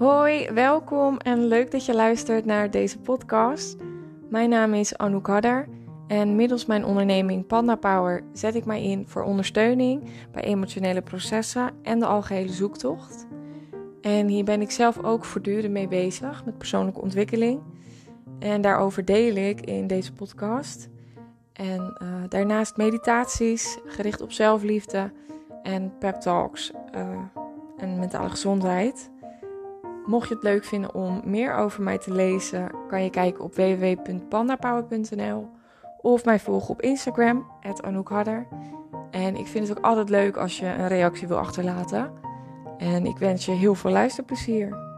Hoi, welkom en leuk dat je luistert naar deze podcast. Mijn naam is Anouk Hadder en middels mijn onderneming Panda Power zet ik mij in voor ondersteuning bij emotionele processen en de algehele zoektocht. En hier ben ik zelf ook voortdurend mee bezig met persoonlijke ontwikkeling. En daarover deel ik in deze podcast. En uh, daarnaast meditaties gericht op zelfliefde en pep talks uh, en mentale gezondheid. Mocht je het leuk vinden om meer over mij te lezen, kan je kijken op www.pandapower.nl of mij volgen op Instagram, Anouk Harder. En ik vind het ook altijd leuk als je een reactie wil achterlaten. En ik wens je heel veel luisterplezier.